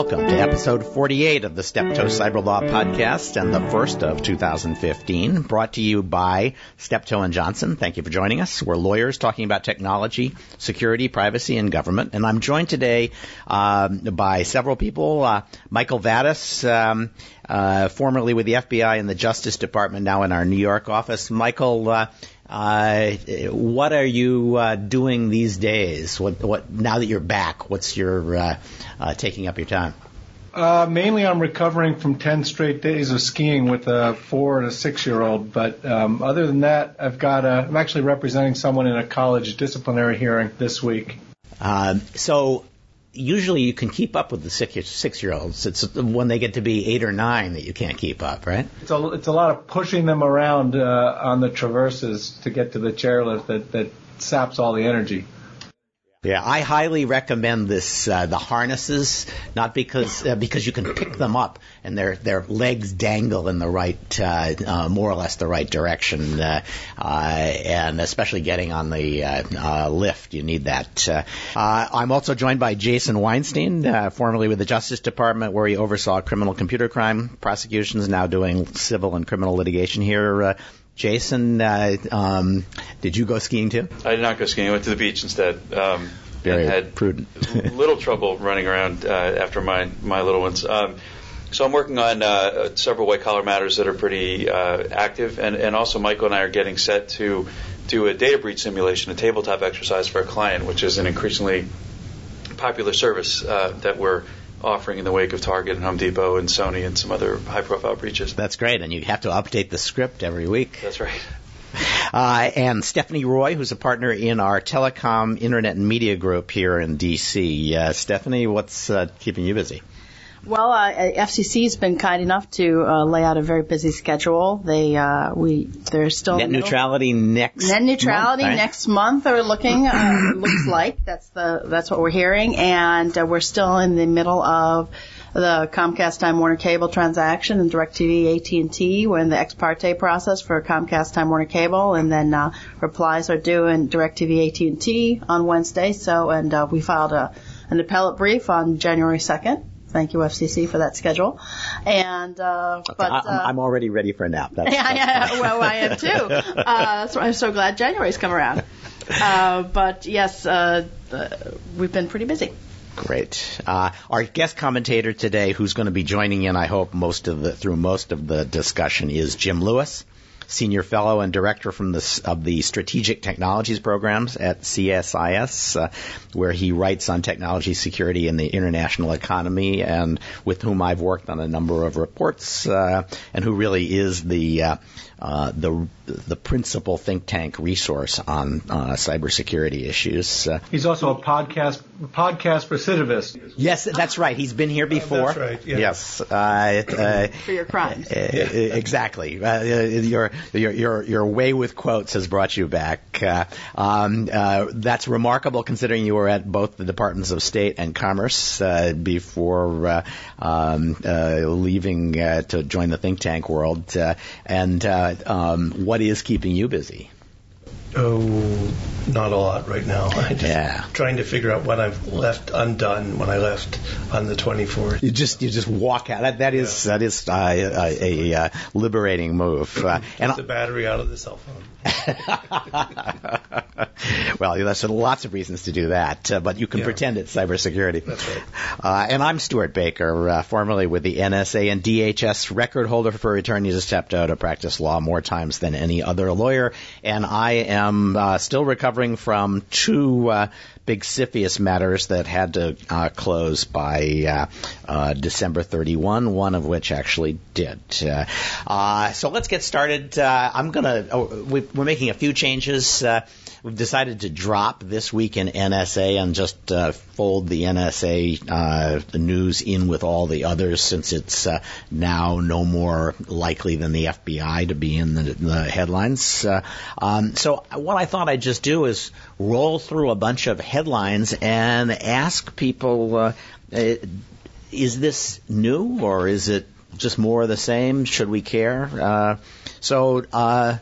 Welcome to episode 48 of the Steptoe Cyber Law Podcast and the first of 2015, brought to you by Steptoe and Johnson. Thank you for joining us. We're lawyers talking about technology, security, privacy, and government. And I'm joined today um, by several people. Uh, Michael Vatis, um, uh, formerly with the FBI and the Justice Department, now in our New York office. Michael, uh, uh, what are you uh, doing these days? What, what now that you're back? What's your uh, uh taking up your time? Uh, mainly, I'm recovering from ten straight days of skiing with a four and a six-year-old. But um, other than that, I've got. A, I'm actually representing someone in a college disciplinary hearing this week. Um, so usually you can keep up with the six, six year olds. It's when they get to be eight or nine that you can't keep up, right? It's a, it's a lot of pushing them around uh, on the traverses to get to the chairlift that, that saps all the energy. Yeah, I highly recommend this uh, the harnesses, not because uh, because you can pick them up and their their legs dangle in the right uh, uh, more or less the right direction, uh, uh, and especially getting on the lift, you need that. I'm also joined by Jason Weinstein, formerly with the Justice Department, where he oversaw criminal computer crime prosecutions, now doing civil and criminal litigation here. Jason, uh, um, did you go skiing too? I did not go skiing. I went to the beach instead. Um, Very had prudent. little trouble running around uh, after my my little ones. Um, so I'm working on uh, several white collar matters that are pretty uh, active, and, and also Michael and I are getting set to do a data breach simulation, a tabletop exercise for a client, which is an increasingly popular service uh, that we're offering in the wake of Target and Home Depot and Sony and some other high profile breaches. That's great, and you have to update the script every week. That's right. Uh, and Stephanie Roy, who's a partner in our telecom, internet, and media group here in DC. Uh, Stephanie, what's uh, keeping you busy? Well, uh, FCC has been kind enough to uh, lay out a very busy schedule. They uh, we they're still net neutrality next net neutrality month, right? next month. They're looking uh, looks like that's the that's what we're hearing, and uh, we're still in the middle of the Comcast Time Warner Cable transaction and DirecTV AT&T. We're in the ex parte process for Comcast Time Warner Cable, and then uh, replies are due in DirecTV AT&T on Wednesday. So, and uh, we filed a an appellate brief on January 2nd. Thank you, FCC, for that schedule. And uh, Okay, but uh, I'm already ready for a nap. That's, yeah, that's yeah, well, I am too. Uh, I'm so glad January's come around. Uh, but yes, uh, uh, we've been pretty busy. Great. Uh, our guest commentator today, who's going to be joining in, I hope, most of the through most of the discussion, is Jim Lewis, senior fellow and director from the of the Strategic Technologies programs at CSIS, uh, where he writes on technology security in the international economy, and with whom I've worked on a number of reports, uh, and who really is the uh, the the principal think tank resource on uh, cybersecurity issues. Uh, He's also a podcast podcast recidivist. yes, that's right. He's been here before. that's right, yeah. Yes. Uh, uh, For your crimes. uh, exactly. Uh, your, your your your way with quotes has brought you back. Uh, um, uh, that's remarkable considering you were at both the Departments of State and Commerce uh, before uh, um, uh, leaving uh, to join the think tank world. Uh, and uh, um, what is keeping you busy? Oh, not a lot right now. I just Yeah. trying to figure out what I've left undone when I left on the 24th. You just you just walk out. That that is that is uh, a, a, uh liberating move. Uh, and the battery out of the cell phone. well, there's lots of reasons to do that, uh, but you can Yeah. pretend it's cybersecurity. That's right. Uh, and I'm Stewart Baker, uh, formerly with the NSA and DHS record holder for attorneys who stepped out to practice law more times than any other lawyer. And I am uh, still recovering from two uh, big CFIUS matters that had to uh, close by uh, uh, December 31, one of which actually did. Uh, so let's get started. I'm going to, oh, we, we're making a few changes. We've decided to drop this week in NSA and just uh, fold the NSA uh, the news in with all the others since it's uh, now no more likely than the FBI to be in the, the headlines. Uh, um, so what I thought I'd just do is roll through a bunch of headlines and ask people, uh, uh, is this new or is it just more of the same? Should we care? Uh, so uh,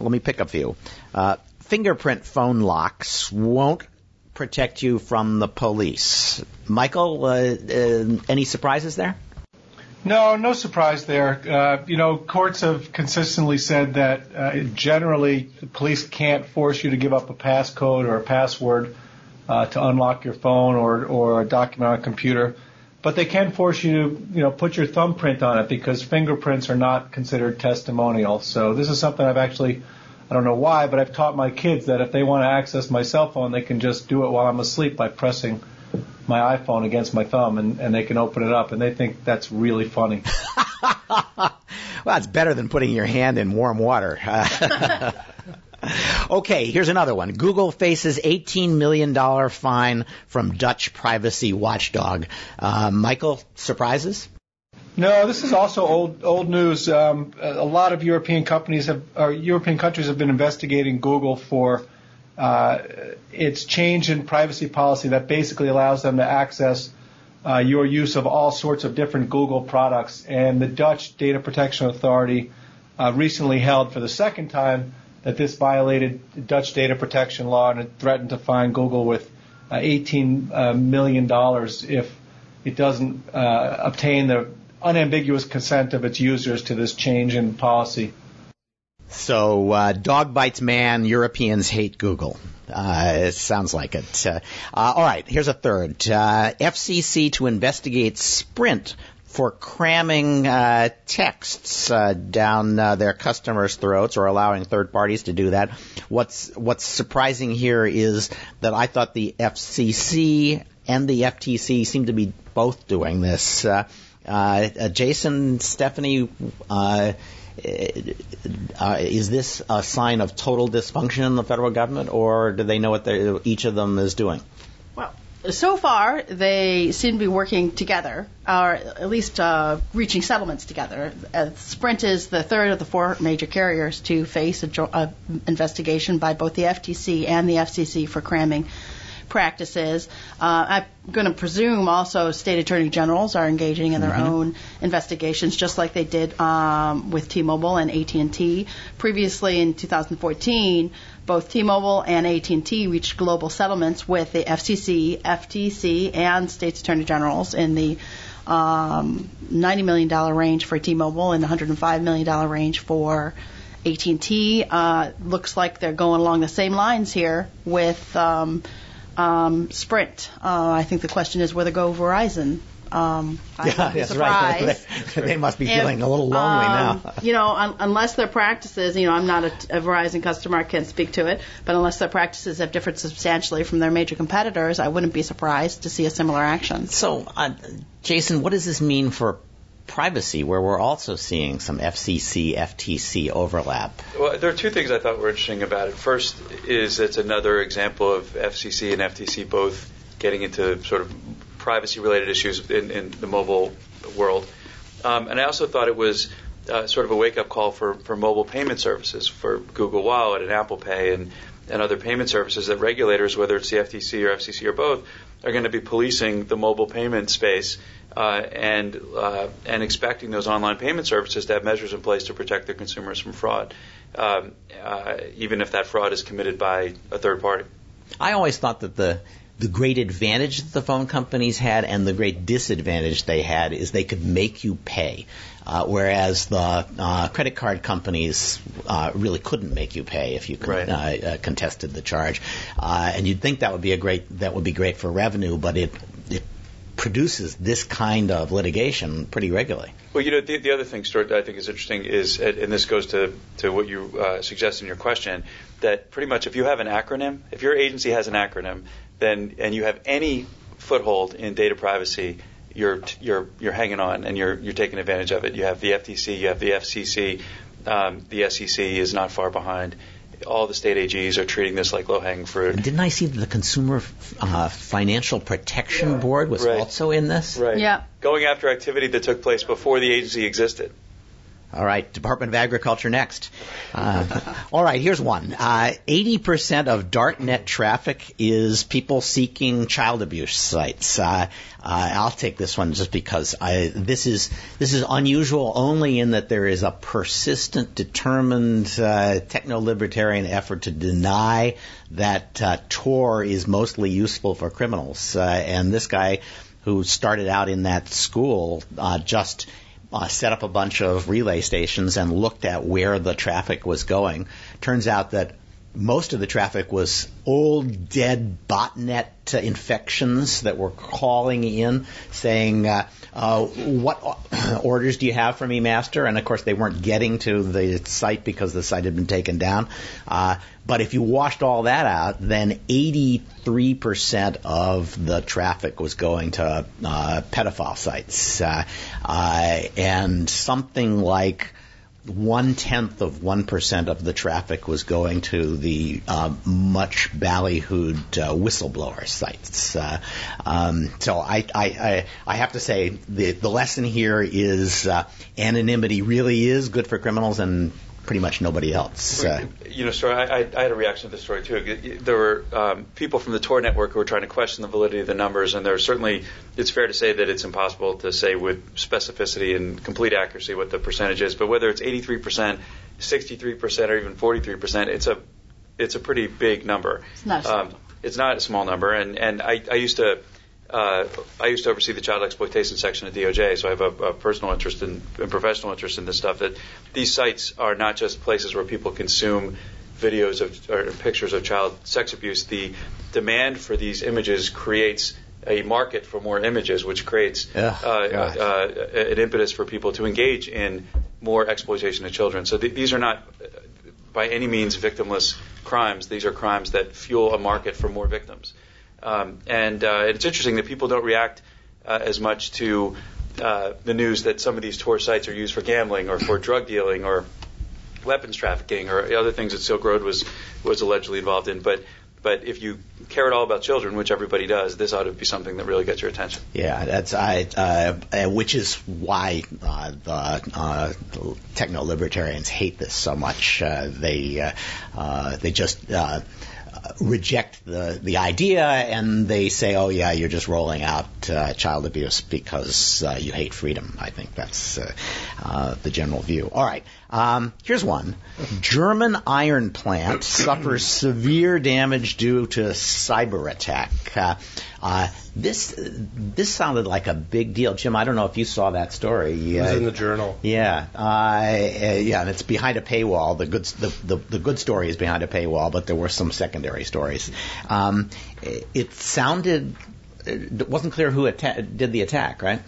let me pick a few. Uh, fingerprint phone locks won't protect you from the police. Michael, uh, uh, any surprises there? No, no surprise there. Uh, you know, courts have consistently said that uh, generally the police can't force you to give up a passcode or a password uh, to unlock your phone or, or a document on a computer, but they can force you to, you know, put your thumbprint on it because fingerprints are not considered testimonial. So this is something I've actually, I don't know why, but I've taught my kids that if they want to access my cell phone, they can just do it while I'm asleep by pressing my iPhone against my thumb and, and they can open it up and they think that's really funny. well, it's better than putting your hand in warm water. okay, here's another one. Google faces $18 million fine from Dutch privacy watchdog. Uh, Michael, surprises? No, this is also old old news. Um, a lot of European companies have, or European countries have been investigating Google for uh, its change in privacy policy that basically allows them to access uh, your use of all sorts of different Google products. And the Dutch Data Protection Authority uh, recently held for the second time that this violated Dutch data protection law and it threatened to fine Google with uh, 18 uh, million if it doesn't uh, obtain the unambiguous consent of its users to this change in policy. So, uh, dog bites man, Europeans hate Google. Uh, it sounds like it. Uh, uh all right, here's a third. Uh, FCC to investigate Sprint for cramming uh, texts down their customers' throats or allowing third parties to do that. What's what's surprising here is that I thought the FCC and the FTC seem to be both doing this. Jason, Stephanie uh, is this a sign of total dysfunction in the federal government, or do they know what each of them is doing? Well, so far they seem to be working together, or at least uh, reaching settlements together. Uh, Sprint is the third of the four major carriers to face an jo- investigation by both the FTC and the FCC for cramming practices. Uh, I'm going to presume also state attorney generals are engaging in their mm-hmm. own investigations, just like they did um, with T-Mobile and AT&T. Previously, in 2014, both T-Mobile and AT&T reached global settlements with the FCC, FTC, and states attorney generals in the um, $90 million range for T-Mobile and $105 million range for AT&T. Uh, looks like they're going along the same lines here with um, um, Sprint. Uh, I think the question is whether go Verizon. Um, I yeah, that's right. They, they, must be feeling a little lonely um, now. you know, un- unless their practices, you know, I'm not a, a Verizon customer, I can't speak to it, but unless their practices have differed substantially from their major competitors, I wouldn't be surprised to see a similar action. So, uh, Jason, what does this mean for privacy, where we're also seeing some FCC, FTC overlap. Well, there are two things I thought were interesting about it. First is it's another example of FCC and FTC both getting into sort of privacy related issues in, in, the mobile world. Um, and I also thought it was uh, sort of a wake up call for, for mobile payment services, for Google Wallet and Apple Pay and, and other payment services that regulators, whether it's the FTC or FCC or both, are going to be policing the mobile payment space uh, and uh, and expecting those online payment services to have measures in place to protect their consumers from fraud, um, uh, even if that fraud is committed by a third party. I always thought that the the great advantage that the phone companies had and the great disadvantage they had is they could make you pay. Uh, whereas the uh, credit card companies uh, really couldn't make you pay if you con- right. Uh, uh, contested the charge, uh, and you'd think that would be a great that would be great for revenue, but it it produces this kind of litigation pretty regularly. Well, you know, the, the other thing, Stewart, that I think is interesting is, and this goes to, to what you uh, suggest in your question, that pretty much if you have an acronym, if your agency has an acronym, then and you have any foothold in data privacy, you're you're you're hanging on and you're you're taking advantage of it. You have the FTC, you have the FCC, um, the SEC is not far behind. All the state AGs are treating this like low-hanging fruit. didn't I see that the Consumer uh, Financial Protection yeah. Board was right. also in this? Right. Yeah. Going after activity that took place before the agency existed. All right, Department of Agriculture next. Uh, all right, here's one. Uh, 80% of darknet traffic is people seeking child abuse sites. Uh, uh, I'll take this one just because I, this is this is unusual only in that there is a persistent, determined uh, techno-libertarian effort to deny that uh, Tor is mostly useful for criminals. And this guy who started out in that school uh, just uh, set up a bunch of relay stations and looked at where the traffic was going. Turns out that most of the traffic was old dead botnet uh, infections that were calling in saying, uh, uh, "What orders do you have for me, master?" And of course, they weren't getting to the site because the site had been taken down. Uh, but if you washed all that out, then 83% of the traffic was going to uh, pedophile sites, uh, and something like one tenth of one percent of the traffic was going to the uh, much ballyhooed uh, whistleblower sites. Uh, um, so I, I, I, I, have to say the the lesson here is uh, anonymity really is good for criminals and pretty much nobody else. Uh, you know, sorry, I, I, had a reaction to the story too. There were um, people from the Tor network who were trying to question the validity of the numbers, and there certainly it's fair to say that it's impossible to say with specificity and complete accuracy what the percentage is. But whether it's 83 percent, 63 percent, or even 43 percent, it's a it's a pretty big number. It's not. Um, it's not a small number, and and I, I used to uh, I used to oversee the child exploitation section at DOJ, so I have a, a personal interest in, and professional interest in this stuff. That these sites are not just places where people consume videos of or pictures of child sex abuse. The demand for these images creates a market for more images, which creates uh, uh, an impetus for people to engage in more exploitation of children. So th- these are not by any means victimless crimes. These are crimes that fuel a market for more victims. Um, and uh, it's interesting that people don't react uh, as much to uh, the news that some of these Tor sites are used for gambling or for drug dealing or weapons trafficking or other things that Silk Road was was allegedly involved in. But but if you care at all about children, which everybody does, this ought to be something that really gets your attention. Yeah, that's I, uh, which is why uh, the, uh, the techno libertarians hate this so much. Uh, they uh, uh, they just uh, reject the the idea and they say, "Oh yeah, you're just rolling out uh, child abuse because uh, you hate freedom." I think that's uh, uh the general view. All right, um, here's one: German iron plant suffers severe damage due to cyber attack. Uh, uh, this this sounded like a big deal, Jim. I don't know if you saw that story. It was in the journal. Yeah, uh, yeah, and it's behind a paywall. The good the, the, the good story is behind a paywall, but there were some secondary stories. Um, it sounded it wasn't clear who atta- did the attack, right?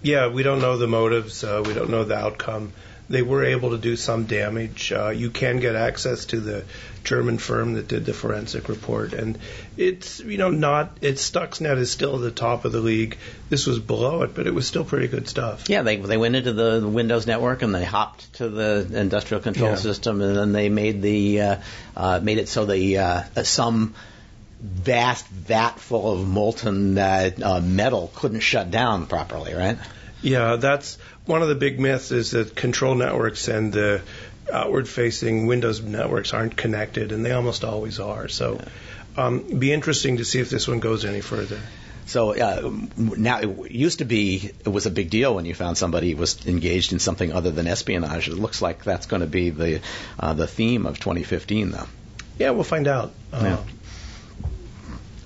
Yeah, we don't know the motives. Uh, we don't know the outcome they were able to do some damage. Uh, you can get access to the German firm that did the forensic report, and it's you know not it's Stuxnet is still at the top of the league. This was below it, but it was still pretty good stuff. Yeah, they they went into the Windows network and they hopped to the industrial control yeah. system, and then they made the uh, uh, made it so the uh, some vast vat full of molten uh, uh, metal couldn't shut down properly, right? Yeah, that's one of the big myths is that control networks and the outward facing Windows networks aren't connected, and they almost always are. So, um, be interesting to see if this one goes any further. So uh, now it used to be it was a big deal when you found somebody was engaged in something other than espionage. It looks like that's going to be the uh, the theme of 2015, though. Yeah, we'll find out. Uh, yeah.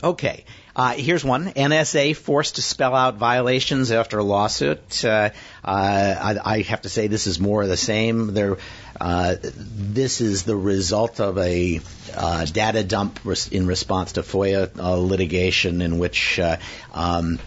Okay. Uh, here's one. NSA forced to spell out violations after a lawsuit. Uh, I, I, have to say this is more of the same. There, uh, this is the result of a uh, data dump res- in response to FOIA uh, litigation in which uh, um,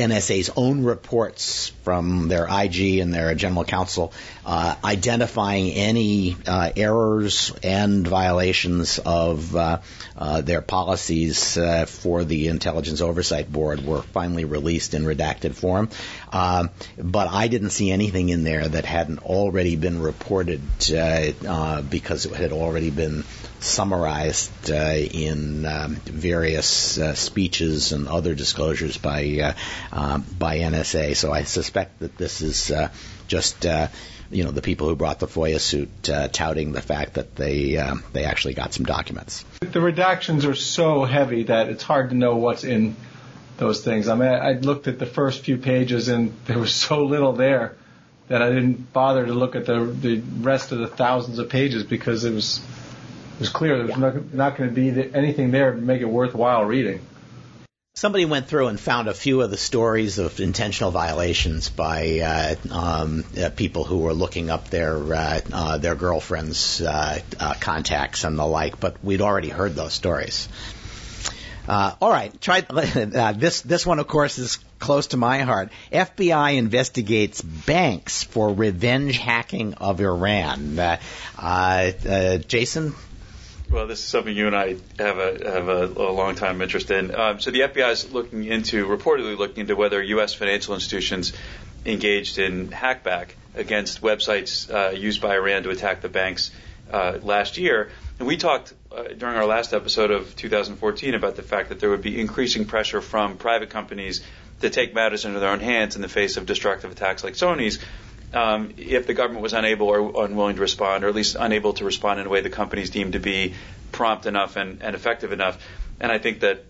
NSA's own reports from their IG and their general counsel uh, identifying any uh, errors and violations of uh, uh their policies uh, for the Intelligence Oversight Board were finally released in redacted form. Um, but I didn't see anything in there that hadn't already been reported uh, because it had already been summarized uh, in um, various uh, speeches and other disclosures by uh, um, by NSA. So I suspect that this is just you know, the people who brought the FOIA suit uh, touting the fact that they uh, they actually got some documents. The redactions are so heavy that it's hard to know what's in those things. I mean, I looked at the first few pages and there was so little there that I didn't bother to look at the the rest of the thousands of pages because it was it was clear there was not, not going to be anything there to make it worthwhile reading. Somebody went through and found a few of the stories of intentional violations by uh, um, uh, people who were looking up their uh, uh their girlfriends' uh, uh, contacts and the like, but we'd already heard those stories. All right, try this. This one, of course, is close to my heart. FBI investigates banks for revenge hacking of Iran. Jason. Well, this is something you and I have a have a, a long time interest in. Um, so the FBI is looking into, reportedly looking into whether U.S. financial institutions engaged in hackback against websites uh, used by Iran to attack the banks uh, last year. And we talked uh, during our last episode of 2014 about the fact that there would be increasing pressure from private companies to take matters into their own hands in the face of destructive attacks like Sony's. Um, if the government was unable or unwilling to respond, or at least unable to respond in a way the companies deemed to be prompt enough and, and effective enough. And I think that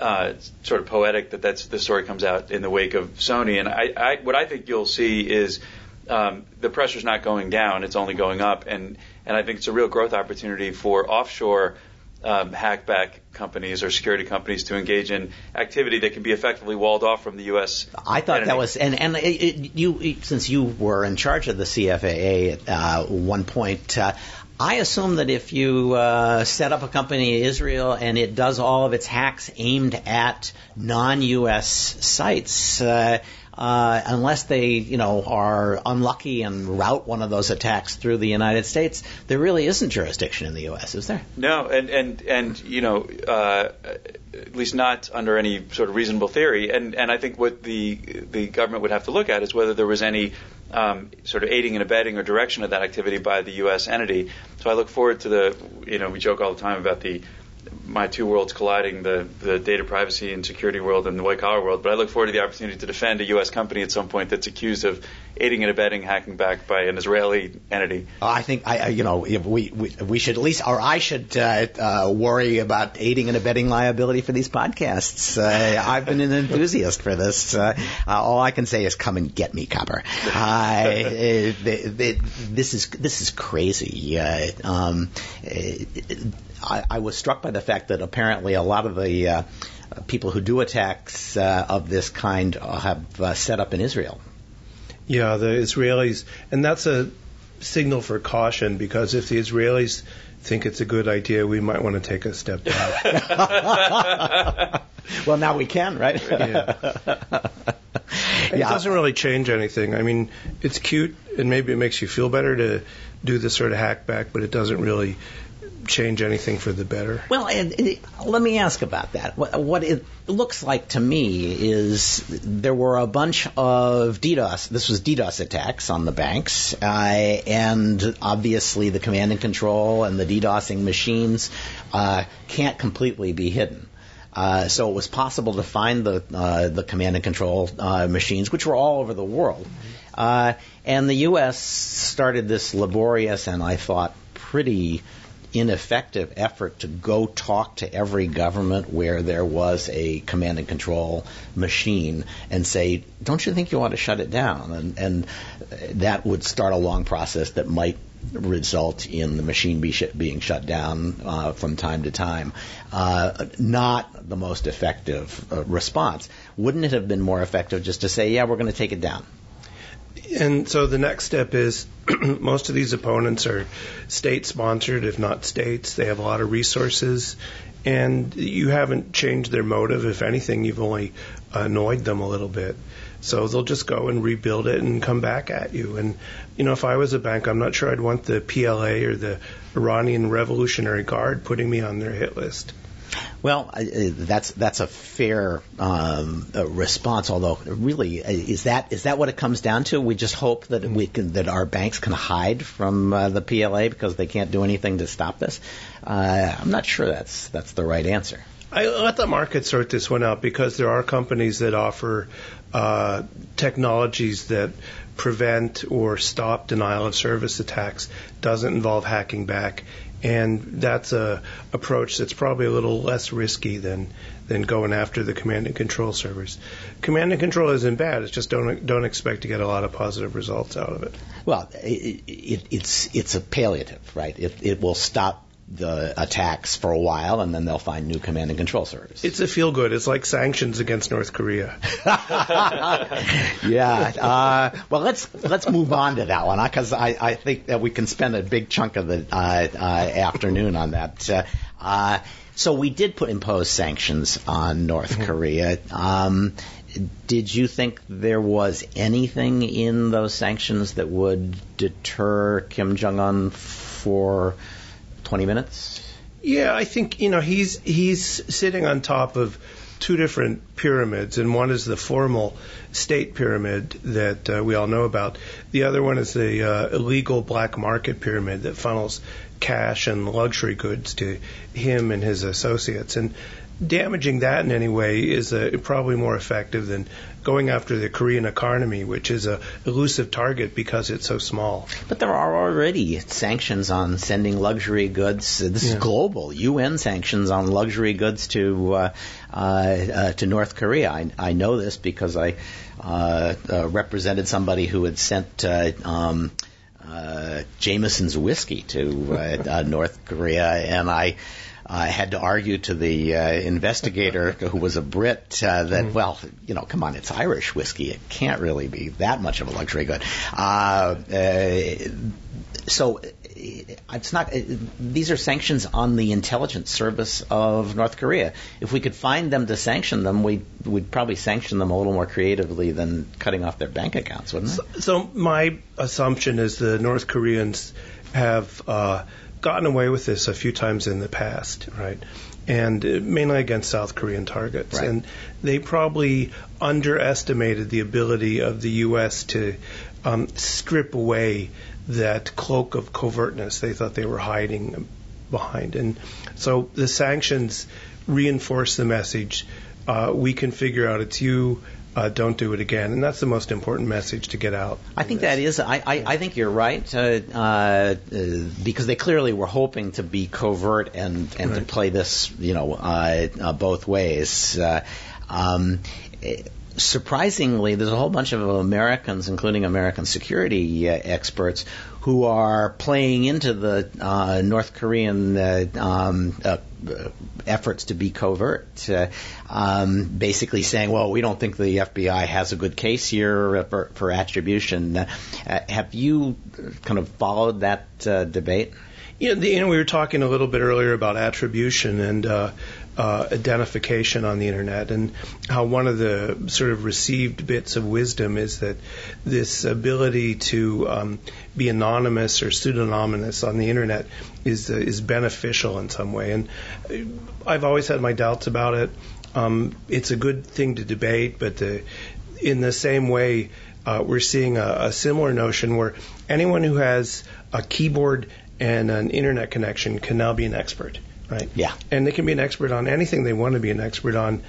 uh, it's sort of poetic that that's the story comes out in the wake of Sony. And I, I what I think you'll see is um, the pressure's not going down; it's only going up. And and I think it's a real growth opportunity for offshore um, hackback companies or security companies to engage in activity that can be effectively walled off from the U.S. I thought entity. that was, and and it, it, you since you were in charge of the CFAA at uh, one point. Uh, I assume that if you uh, set up a company in Israel and it does all of its hacks aimed at non-U.S. sites, uh, unless they, you know, are unlucky and route one of those attacks through the United States, there really isn't jurisdiction in the U.S., is there? No, and and and you know, uh, at least not under any sort of reasonable theory. And and I think what the the government would have to look at is whether there was any um, sort of aiding and abetting or direction of that activity by the U.S. entity. So I look forward to the, you know, we joke all the time about the my two worlds colliding, the, the data privacy and security world and the white collar world. But I look forward to the opportunity to defend a U.S. company at some point that's accused of aiding and abetting hacking back by an Israeli entity. I think I, you know, we we, we should at least, or I should uh, uh, worry about aiding and abetting liability for these podcasts. Uh, I've been an enthusiast for this. Uh, uh, all I can say is, come and get me, copper. Uh, this is this is crazy. Um, I, I, was struck by the fact that apparently a lot of the uh, people who do attacks uh, of this kind have uh, set up in Israel. Yeah, the Israelis, and that's a signal for caution because if the Israelis think it's a good idea, we might want to take a step back. well, now we can, right? yeah. It doesn't really change anything. I mean, it's cute and maybe it makes you feel better to do this sort of hackback, but it doesn't really change anything for the better? Well, and, and, let me ask about that. What, what, it looks like to me is there were a bunch of DDoS. This was DDoS attacks on the banks, uh, and obviously the command and control and the DDoSing machines uh, can't completely be hidden. Uh, so it was possible to find the uh, the command and control uh, machines, which were all over the world. Uh, and the U.S. started this laborious and I thought pretty ineffective effort to go talk to every government where there was a command and control machine and say, don't you think you ought to shut it down? And, and that would start a long process that might result in the machine be sh- being shut down uh, from time to time. Uh, not the most effective uh, response. Wouldn't it have been more effective just to say, yeah, we're going to take it down? And so the next step is most of these opponents are state sponsored, if not states. They have a lot of resources, and you haven't changed their motive. If anything, you've only annoyed them a little bit. So they'll just go and rebuild it and come back at you. And, you know, if I was a bank, I'm not sure I'd want the PLA or the Iranian Revolutionary Guard putting me on their hit list. Well, that's that's a fair um, response. Although, really, uh, is that is that what it comes down to? We just hope that we can that our banks can hide from uh, the PLA because they can't do anything to stop this. Uh, I'm not sure that's that's the right answer. I let the market sort this one out because there are companies that offer uh, technologies that prevent or stop denial of service attacks. Doesn't involve hacking back, and that's a approach that's probably a little less risky than than going after the command and control servers. Command and control isn't bad. It's just don't don't expect to get a lot of positive results out of it. Well, it, it, it's it's a palliative, right? It it will stop the attacks for a while, and then they'll find new command and control servers. It's a feel good. It's like sanctions against North Korea. yeah. Uh, well, let's let's move on to that one because I, I think that we can spend a big chunk of the uh, uh, afternoon on that. Uh, uh, so we did put impose sanctions on North mm-hmm. Korea. Um, did you think there was anything in those sanctions that would deter Kim Jong Un for 20 minutes? Yeah, I think you know he's he's sitting on top of two different pyramids, and one is the formal state pyramid that uh, we all know about. The other one is the uh, illegal black market pyramid that funnels cash and luxury goods to him and his associates. And damaging that in any way is uh, probably more effective than going after the Korean economy, which is a elusive target because it's so small. But there are already sanctions on sending luxury goods. This yeah. is global UN sanctions on luxury goods to uh, uh, uh, to North Korea. I, I know this because I uh, uh, represented somebody who had sent. Um, uh, Jameson's whiskey to uh, uh, North Korea, and I I had to argue to the uh, investigator who was a Brit uh, that, mm. well, you know, come on, it's Irish whiskey. It can't really be that much of a luxury good. Uh, uh, so it's not. These are sanctions on the intelligence service of North Korea. If we could find them to sanction them, we would probably sanction them a little more creatively than cutting off their bank accounts, wouldn't it? So, so my assumption is the North Koreans have uh, gotten away with this a few times in the past, right? And uh, mainly against South Korean targets. Right. And they probably underestimated the ability of the U.S. to um, strip away that cloak of covertness they thought they were hiding behind. And so the sanctions reinforce the message uh, we can figure out it's you uh, don't do it again. And that's the most important message to get out. I think this. that is. I, I, I, think you're right uh, uh, because they clearly were hoping to be covert and and right. to play this, you know, uh, uh, both ways. Uh, um, surprisingly, there's a whole bunch of Americans, including American security experts, who are playing into the uh, North Korean uh, um, uh, efforts to be covert, uh, um, basically saying, "Well, we don't think the FBI has a good case here for, for attribution." Uh, have you kind of followed that uh, debate? Yeah, you know, we were talking a little bit earlier about attribution, and uh, identification on the internet, and how one of the sort of received bits of wisdom is that this ability to um, be anonymous or pseudonymous on the internet is uh, is beneficial in some way. And I've always had my doubts about it. Um, it's a good thing to debate, but the, in the same way, uh, we're seeing a, a similar notion where anyone who has a keyboard and an internet connection can now be an expert right? Yeah. And they can be an expert on anything they want to be an expert on.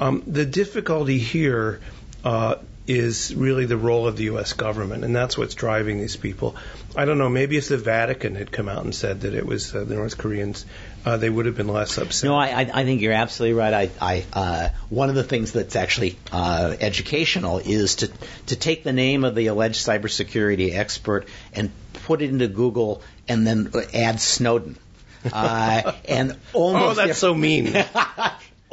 Um, the difficulty here uh, is really the role of the U.S. government, and that's what's driving these people. I don't know. Maybe if the Vatican had come out and said that it was uh, the North Koreans, uh, they would have been less upset. No, I, I think you're absolutely right. I, I uh, one of the things that's actually uh, educational is to to take the name of the alleged cybersecurity expert and put it into Google and then add Snowden uh, and almost oh, that's every, so mean.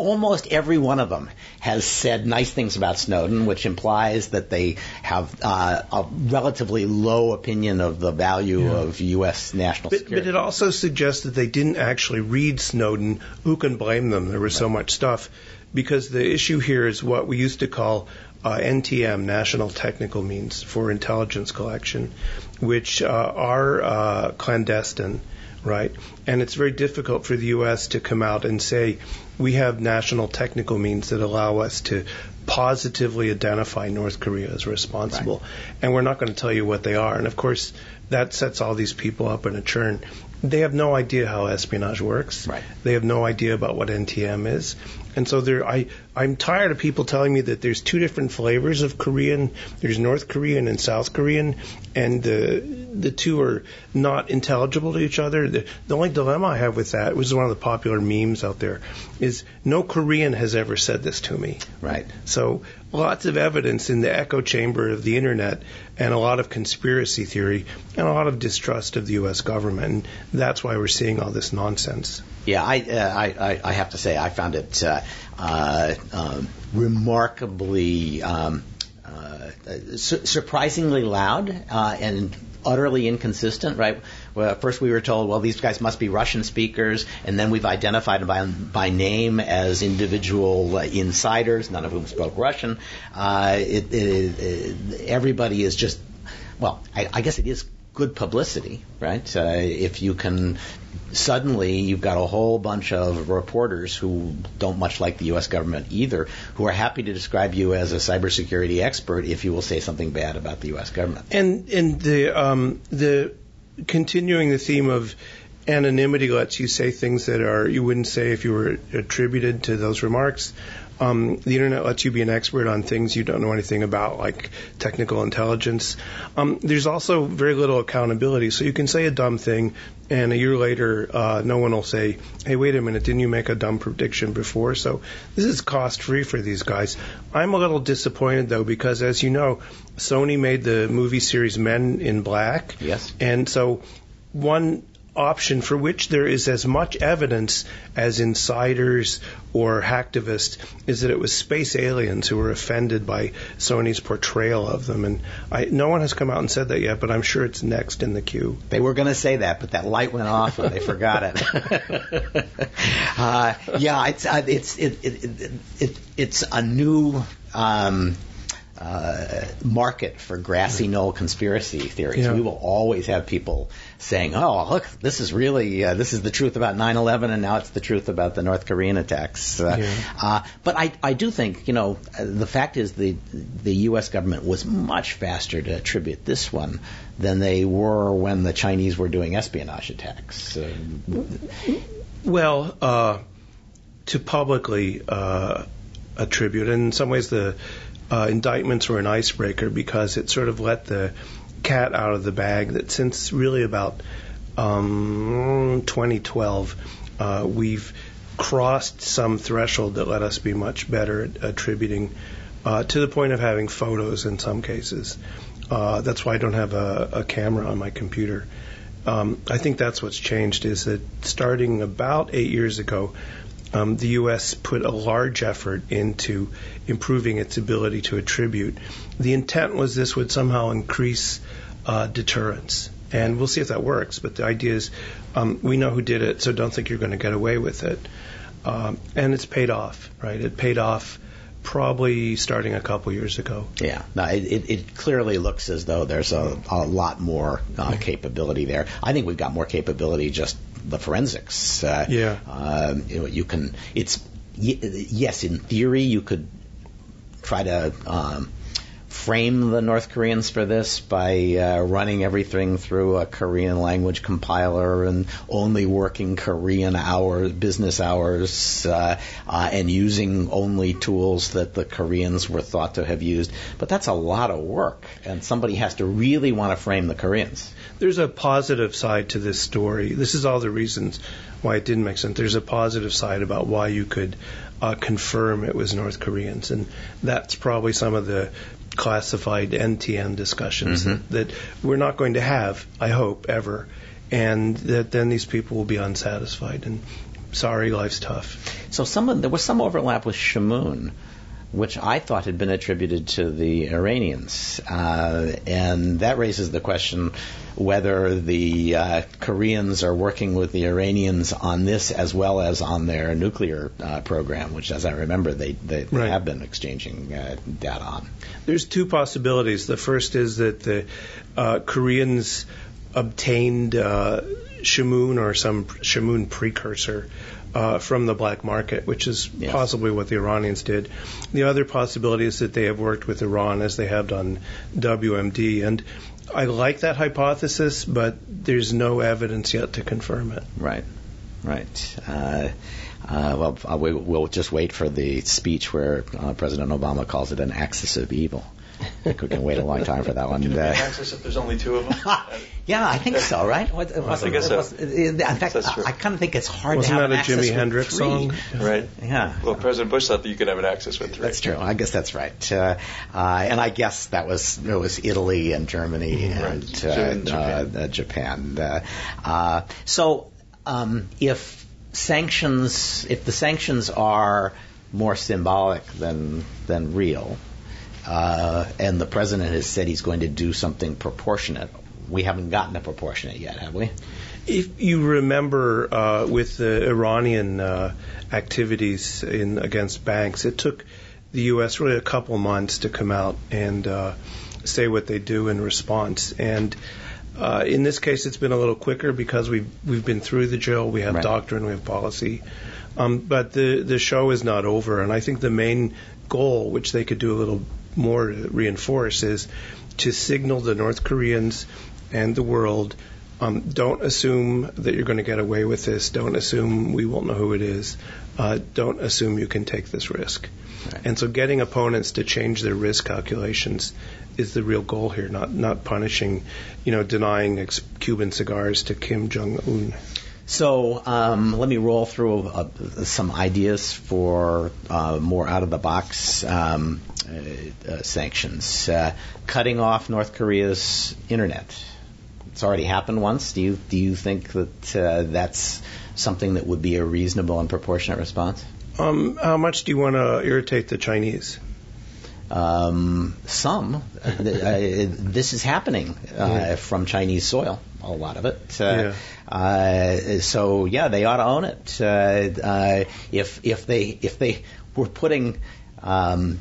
almost every one of them has said nice things about Snowden, which implies that they have uh, a relatively low opinion of the value yeah. of U.S. national but, security. But it also suggests that they didn't actually read Snowden. Who can blame them? There was right. so much stuff. Because the issue here is what we used to call uh, NTM, National Technical Means for Intelligence Collection, which uh, are uh, clandestine right? And it's very difficult for the U.S. to come out and say we have national technical means that allow us to positively identify North Korea as responsible, right. and we're not going to tell you what they are. And of course, that sets all these people up in a churn. They have no idea how espionage works. Right. They have no idea about what NTM is. And so there, I, I'm tired of people telling me that there's two different flavors of Korean. There's North Korean and South Korean, and the the two are not intelligible to each other. The, the only dilemma I have with that, which is one of the popular memes out there, is no Korean has ever said this to me. Right. So lots of evidence in the echo chamber of the internet, and a lot of conspiracy theory, and a lot of distrust of the U.S. government. And that's why we're seeing all this nonsense. Yeah, I, uh, I, I have to say I found it uh, uh, um, remarkably um, uh, su- surprisingly loud uh, and utterly inconsistent, right? Well, first we were told, well, these guys must be Russian speakers, and then we've identified them by, by name as individual uh, insiders, none of whom spoke Russian. It, it, it, everybody is just, well, I, I guess it is good publicity, right? Uh, if you can suddenly you've got a whole bunch of reporters who don't much like the U.S. government either, who are happy to describe you as a cybersecurity expert if you will say something bad about the U.S. government. And and the um, the continuing the theme of anonymity lets you say things that are you wouldn't say if you were attributed to those remarks. Um, the internet lets you be an expert on things you don't know anything about, like technical intelligence. Um, there's also very little accountability, so you can say a dumb thing, and a year later, uh, no one will say, "Hey, wait a minute, didn't you make a dumb prediction before?" So this is cost free for these guys. I'm a little disappointed though, because as you know, Sony made the movie series Men in Black. Yes. And so one option for which there is as much evidence as insiders or hacktivists is that it was space aliens who were offended by Sony's portrayal of them. And I, no one has come out and said that yet, but I'm sure it's next in the queue. They were going to say that, but that light went off and they forgot it. uh, yeah, it's uh, it's it, it, it, it's a new. Um, uh, market for grassy knoll conspiracy theories. Yeah. We will always have people saying, "Oh, look, this is really uh, this is the truth about 9/11, and now it's the truth about the North Korean attacks." Uh, yeah. uh, but I, I do think, you know, the fact is the the U.S. government was much faster to attribute this one than they were when the Chinese were doing espionage attacks. well, uh, to publicly uh, attribute, and in some ways the uh, indictments were an icebreaker because it sort of let the cat out of the bag that since really about um, 2012, uh, we've crossed some threshold that let us be much better at attributing uh, to the point of having photos in some cases. Uh, that's why I don't have a, a camera on my computer. Um, I think that's what's changed is that starting about eight years ago, um, the U.S. put a large effort into improving its ability to attribute. The intent was this would somehow increase uh, deterrence. And we'll see if that works. But the idea is um, we know who did it, so don't think you're going to get away with it. Um, and it's paid off, right? It paid off probably starting a couple years ago. Yeah, no, it, it clearly looks as though there's a, a lot more uh, capability there. I think we've got more capability just the forensics. Uh, yeah. Um, you, know, you can. It's yes, in theory, you could try to um, frame the North Koreans for this by uh, running everything through a Korean language compiler and only working Korean hours, business hours, uh, uh, and using only tools that the Koreans were thought to have used. But that's a lot of work, and somebody has to really want to frame the Koreans. There's a positive side to this story. This is all the reasons why it didn't make sense. There's a positive side about why you could uh, confirm it was North Koreans, and that's probably some of the classified NTM discussions mm-hmm. that, that we're not going to have, I hope, ever, and that then these people will be unsatisfied. And sorry, life's tough. So some of, there was some overlap with Shamoon which I thought had been attributed to the Iranians. Uh, and that raises the question whether the uh, Koreans are working with the Iranians on this as well as on their nuclear uh, program, which, as I remember, they, they, right. have been exchanging uh, data on. There's two possibilities. The first is that the uh, Koreans obtained uh, Shamoon or some Shamoon precursor uh, from the black market, which is Yes. possibly what the Iranians did. The other possibility is that they have worked with Iran as they have done WMD. And I like that hypothesis, but there's no evidence yet to confirm it. Right, right. Uh, uh, well, uh, we, we'll just wait for the speech where uh, President Obama calls it an axis of evil. I think we can wait a long time for that one. Can it be Uh, access if there's only two of them? yeah, I think so, right? What, I guess so. In fact, That's true. I, kind of think it's hard Wasn't to have that an a Jimi with Hendrix three. song? right. Yeah. Well, President Bush thought that you could have an access with three. That's true. I guess that's right. Uh, uh, and I guess that was it was Italy and Germany and Right. uh, And Japan. Uh, uh, Japan. Uh, uh, so um, if sanctions, if the sanctions are more symbolic than than real, uh, and the president has said he's going to do something proportionate, we haven't gotten a proportionate yet, have we? If you remember uh, with the Iranian uh, activities in against banks, it took the U.S. really a couple months to come out and uh, say what they do in response. And uh, in this case, it's been a little quicker because we've we've been through the drill. We have Right. doctrine, we have policy. Um, but the the show is not over, and I think the main goal, which they could do a little more to reinforce, is to signal the North Koreans and the world um, don't assume that you're going to get away with this. Don't assume we won't know who it is. Uh, don't assume you can take this risk. Right. And so, getting opponents to change their risk calculations is the real goal here. Not not punishing, you know, denying ex- Cuban cigars to Kim Jong Un. So um, let me roll through uh, some ideas for uh, more out of the box um, uh, uh, sanctions. Uh, cutting off North Korea's internet. It's already happened once. Do you do you think that uh, that's something that would be a reasonable and proportionate response? Um, how much do you want to irritate the Chinese? Um, some. Uh, this is happening uh, from Chinese soil. A lot of it. Uh, Yeah. uh, so yeah, they ought to own it. Uh, uh, if if they if they were putting um,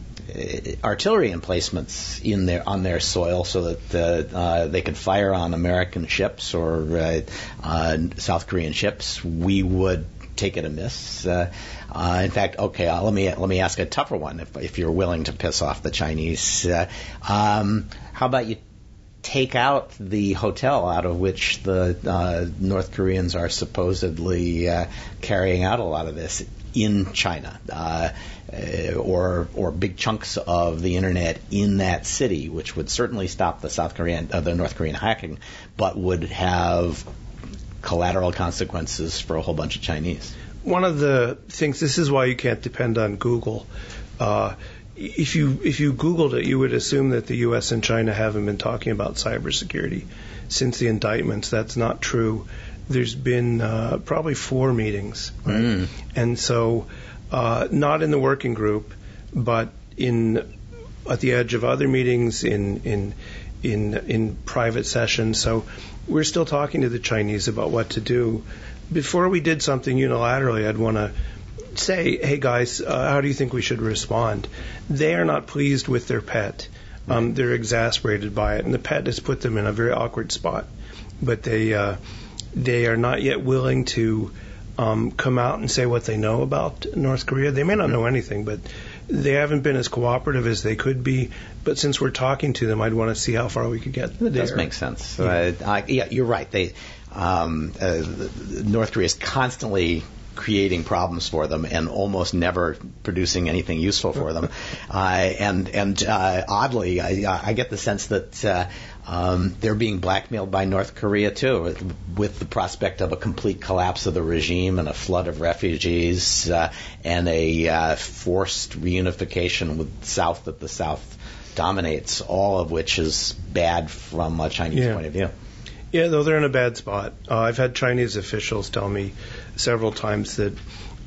artillery emplacements in their on their soil so that uh, uh, they could fire on American ships or uh, uh, South Korean ships, we would take it amiss. Uh, uh, in fact, okay, uh, let me let me ask a tougher one. If if you're willing to piss off the Chinese, uh, um, how about you take out the hotel out of which the uh, North Koreans are supposedly uh, carrying out a lot of this in China, uh, or or big chunks of the internet in that city, which would certainly stop the South Korean, uh, the North Korean hacking, but would have collateral consequences for a whole bunch of Chinese. one of the things this is why you can't depend on Google. Uh, if you if you Googled it, you would assume that the U.S. and China haven't been talking about cybersecurity since the indictments. That's not true. There's been uh, probably four meetings, right? Mm. and so uh, not in the working group, but in at the edge of other meetings in in in in private sessions. So we're still talking to the Chinese about what to do. Before we did something unilaterally, I'd want to say, hey guys, uh, how do you think we should respond? They are not pleased with their pet. Um, they're exasperated by it, and the pet has put them in a very awkward spot. But they uh, they are not yet willing to um, come out and say what they know about North Korea. They may not know anything, but they haven't been as cooperative as they could be. But since we're talking to them, I'd want to see how far we could get. That does make sense. Uh, I, yeah, you're right. They um, uh, North Korea is constantly creating problems for them and almost never producing anything useful for them. uh, and and uh, oddly, I, I get the sense that uh, um, they're being blackmailed by North Korea too, with the prospect of a complete collapse of the regime and a flood of refugees uh, and a uh, forced reunification with South that the South dominates, all of which is bad from a Chinese Yeah. point of view. Yeah, though they're in a bad spot. Uh, I've had Chinese officials tell me several times that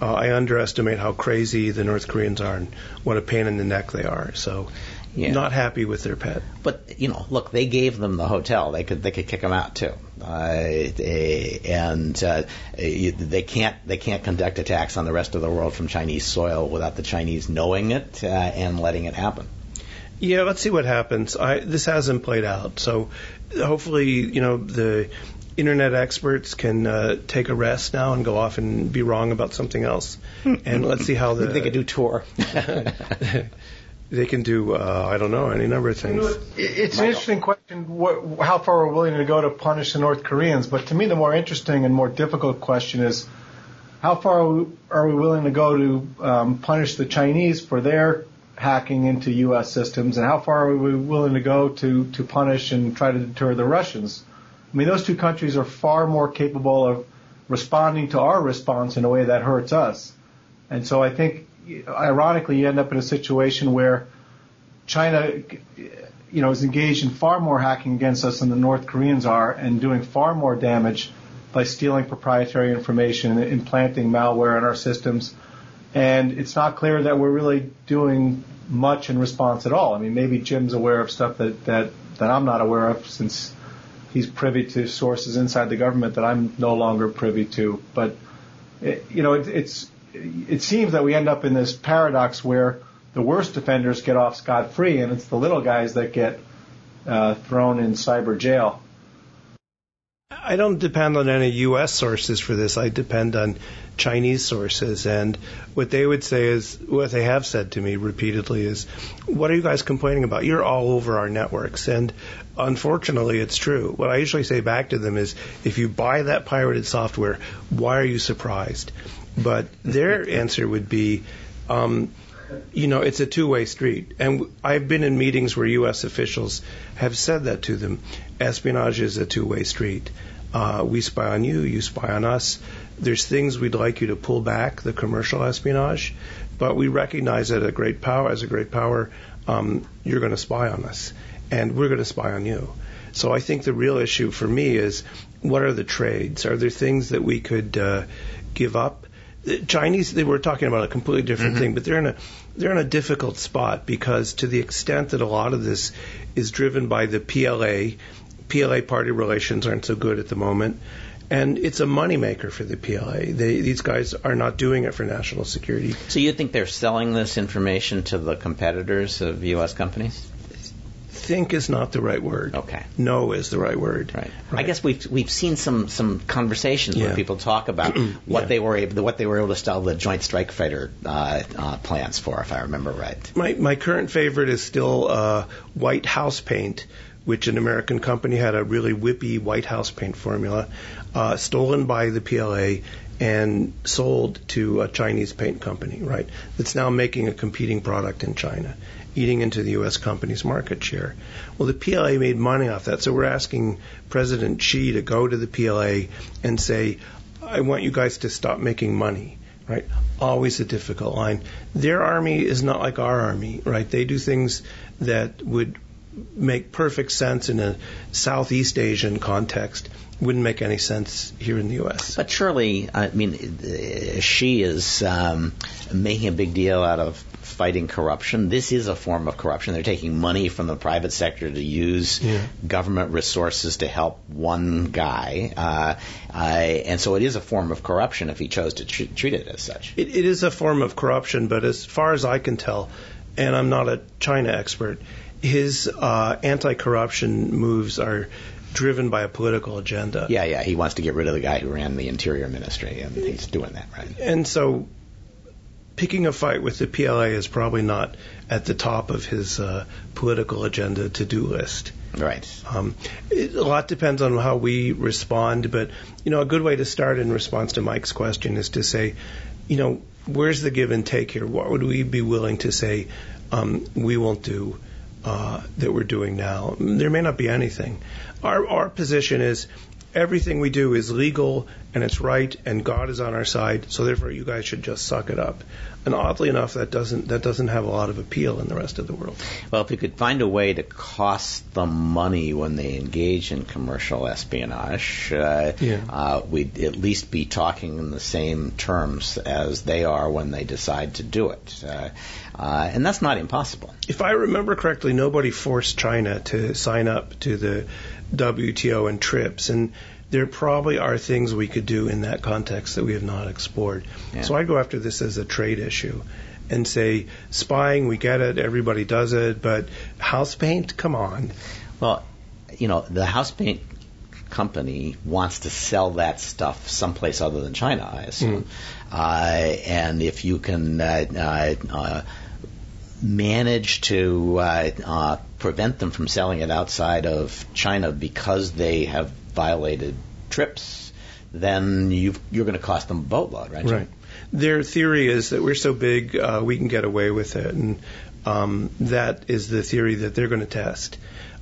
uh, I underestimate how crazy the North Koreans are and what a pain in the neck they are. So, Yeah. not happy with their pet. But you know, look, they gave them the hotel. They could they could kick them out too, uh, eh, and uh, they can't they can't conduct attacks on the rest of the world from Chinese soil without the Chinese knowing it uh, and letting it happen. Yeah, let's see what happens. I, this hasn't played out, so hopefully, you know, the internet experts can uh, take a rest now and go off and be wrong about something else. and let's see how the they can do Tor. they can do uh, I don't know any number of things. You know, it's an interesting question what, how far we're willing to go to punish the North Koreans. But to me, the more interesting and more difficult question is how far are we, are we willing to go to um, punish the Chinese for their hacking into U.S. systems, and how far are we willing to go to to punish and try to deter the Russians? I mean, those two countries are far more capable of responding to our response in a way that hurts us. And so I think ironically, you end up in a situation where China, you know, is engaged in far more hacking against us than the North Koreans are, and doing far more damage by stealing proprietary information and implanting malware in our systems. And it's not clear that we're really doing much in response at all. I mean, maybe Jim's aware of stuff that that that I'm not aware of since he's privy to sources inside the government that I'm no longer privy to. But it, you know, it, it's it seems that we end up in this paradox where the worst offenders get off scot free, and it's the little guys that get uh, thrown in cyber jail. I don't depend on any U.S. sources for this. I depend on Chinese sources. And what they would say is, what they have said to me repeatedly is, what are you guys complaining about? You're all over our networks. And unfortunately, it's true. What I usually say back to them is, if you buy that pirated software, why are you surprised? But their answer would be, um, you know, it's a two-way street. And I've been in meetings where U.S. officials have said that to them. Espionage is a two-way street. Uh, we spy on you, you spy on us. There's things we'd like you to pull back, the commercial espionage, but we recognize that a great power, as a great power, um, you're going to spy on us, and we're going to spy on you. So I think the real issue for me is what are the trades? Are there things that we could uh, give up? The Chinese, they were talking about a completely different mm-hmm. thing, but they're in a they're in a difficult spot because to the extent that a lot of this is driven by the PLA, PLA party relations aren't so good at the moment. And it's a moneymaker for the PLA. They, these guys are not doing it for national security. So you think they're selling this information to the competitors of U.S. companies? think is not the right word. Okay. No is the right word. Right. right. I guess we've we've seen some some conversations yeah. where people talk about what yeah. they were able what they were able to sell the Joint Strike Fighter uh, uh, plans for, if I remember right. My my current favorite is still uh, White House paint which an American company had a really whippy White House paint formula, uh, stolen by the PLA and sold to a Chinese paint company, right? That's now making a competing product in China, eating into the U.S. company's market share. Well, the PLA made money off that, so we're asking President Xi to go to the PLA and say, I want you guys to stop making money right? Always a difficult line. Their army is not like our army, right? They do things that would make perfect sense in a Southeast Asian context. Wouldn't make any sense here in the U.S. But surely, I mean, Xi is um, making a big deal out of fighting corruption. This is a form of corruption. They're taking money from the private sector to use yeah. government resources to help one guy. Uh, uh, and so it is a form of corruption if he chose to tr- treat it as such. It, it is a form of corruption, but as far as I can tell, and I'm not a China expert, his uh, anti-corruption moves are driven by a political agenda. Yeah, yeah. He wants to get rid of the guy who ran the Interior Ministry, and he's doing that, right? And so, picking a fight with the PLA is probably not at the top of his uh, political agenda to-do list. Right. Um, it, a lot depends on how we respond, but you know, a good way to start in response to Mike's question is to say, you know, where's the give and take here? What would we be willing to say um, we won't do? Uh, that we're doing now. There may not be anything. Our, our position is everything we do is legal and it's right and God is on our side, so therefore you guys should just suck it up. And oddly enough, that doesn't that doesn't have a lot of appeal in the rest of the world. Well, if you could find a way to cost them money when they engage in commercial espionage, uh, yeah. uh, we'd at least be talking in the same terms as they are when they decide to do it. Uh, uh, and that's not impossible. If I remember correctly, nobody forced China to sign up to the WTO and TRIPS, and there probably are things we could do in that context that we have not explored. Yeah. So I'd go after this as a trade issue and say, spying, we get it, everybody does it, but house paint, come on. Well, you know, the house paint company wants to sell that stuff someplace other than China, I assume. Uh, and if you can uh, uh, uh, manage to uh, uh, prevent them from selling it outside of China because they have violated TRIPS, then you you're going to cost them a boatload, right? Right. Their theory is that we're so big, uh, we can get away with it, and um, that is the theory that they're going to test.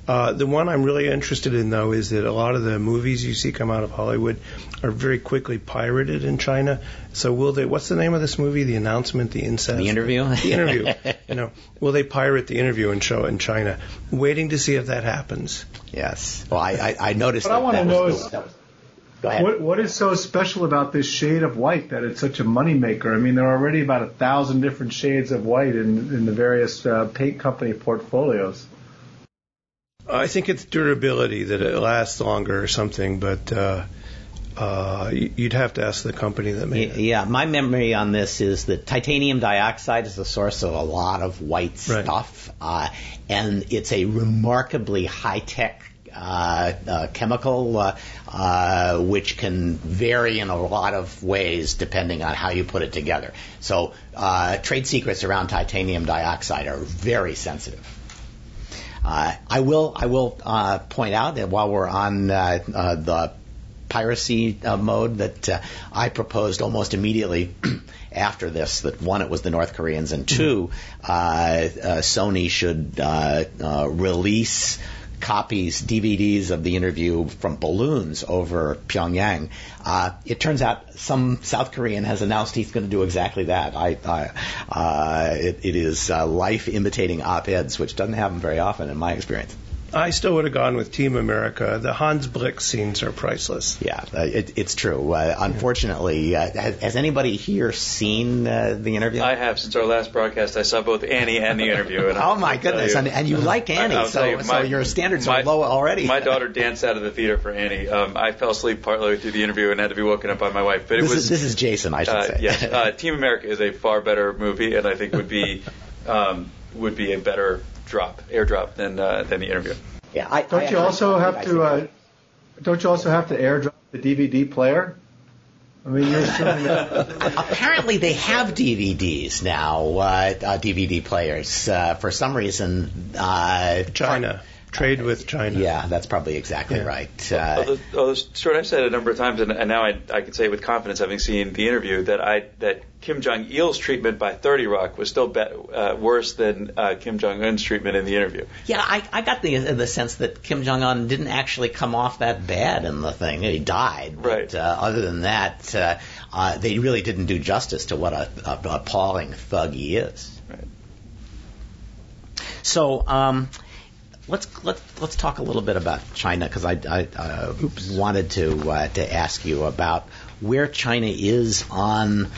Uh, the one I'm really interested in, though, is that a lot of the movies you see come out of Hollywood are very quickly pirated in China. So will they? What's the name of this movie? The announcement, the incest, The interview? the interview. You know, will they pirate the interview and show it in China? Waiting to see if that happens. Yes. Well, I, I, I noticed. What I wanna know was- is- was- What what is so special about this shade of white that it's such a moneymaker? I mean, there are already about a thousand different shades of white in in the various uh, paint company portfolios. I think it's durability that it lasts longer or something, but uh, uh, you'd have to ask the company that made it. Yeah, my memory on this is that titanium dioxide is the source of a lot of white Right. stuff, uh, and it's a remarkably high tech. Uh, uh, chemical, uh, uh, which can vary in a lot of ways depending on how you put it together. So, uh, trade secrets around titanium dioxide are very sensitive. Uh, I will I will uh, point out that while we're on uh, uh, the piracy uh, mode, that uh, I proposed almost immediately after this that one it was the North Koreans and two uh, uh, Sony should uh, uh, release copies, DVDs of the interview from balloons over Pyongyang. Uh, it turns out some South Korean has announced he's going to do exactly that. I, I, uh, it, it is uh, life imitating op-eds, which doesn't happen very often in my experience. I still would have gone with Team America. The Hans Blix scenes are priceless. Yeah, uh, it, it's true. Uh, unfortunately, uh, has, has anybody here seen uh, the interview? I have since our last broadcast. I saw both Annie and the interview. And oh my goodness! you- And, and you like Annie, I'll so, tell you, so your standards my- are low already. My daughter danced out of the theater for Annie. Um, I fell asleep partly through the interview and had to be woken up by my wife. But it this, was is, this is Jason, I should uh, say. yes, uh, Team America is a far better movie, and I think would be um, would be a better drop, airdrop than uh, than the interview. yeah, I, Don't I you also have to? Uh, don't you also have to airdrop the DVD player? I mean, you're assuming that. Apparently, they have DVDs now, uh, uh, DVD players. Uh, for some reason, uh, China. Trade with China. Yeah, that's probably exactly Yeah. right. Uh, Although, although Stewart, I've said it a number of times, and, and now I, I can say with confidence, having seen the interview, that I that Kim Jong Il's treatment by 30 Rock was still be, uh, worse than uh, Kim Jong Un's treatment in the interview. Yeah, I, I got the the sense that Kim Jong Un didn't actually come off that bad in the thing. He died, but Right. uh, other than that, uh, uh, they really didn't do justice to what a, a, a appalling thug he is. Right. So. Um, Let's let's let's talk a little bit about China because I, I uh, wanted to uh, to ask you about where China is on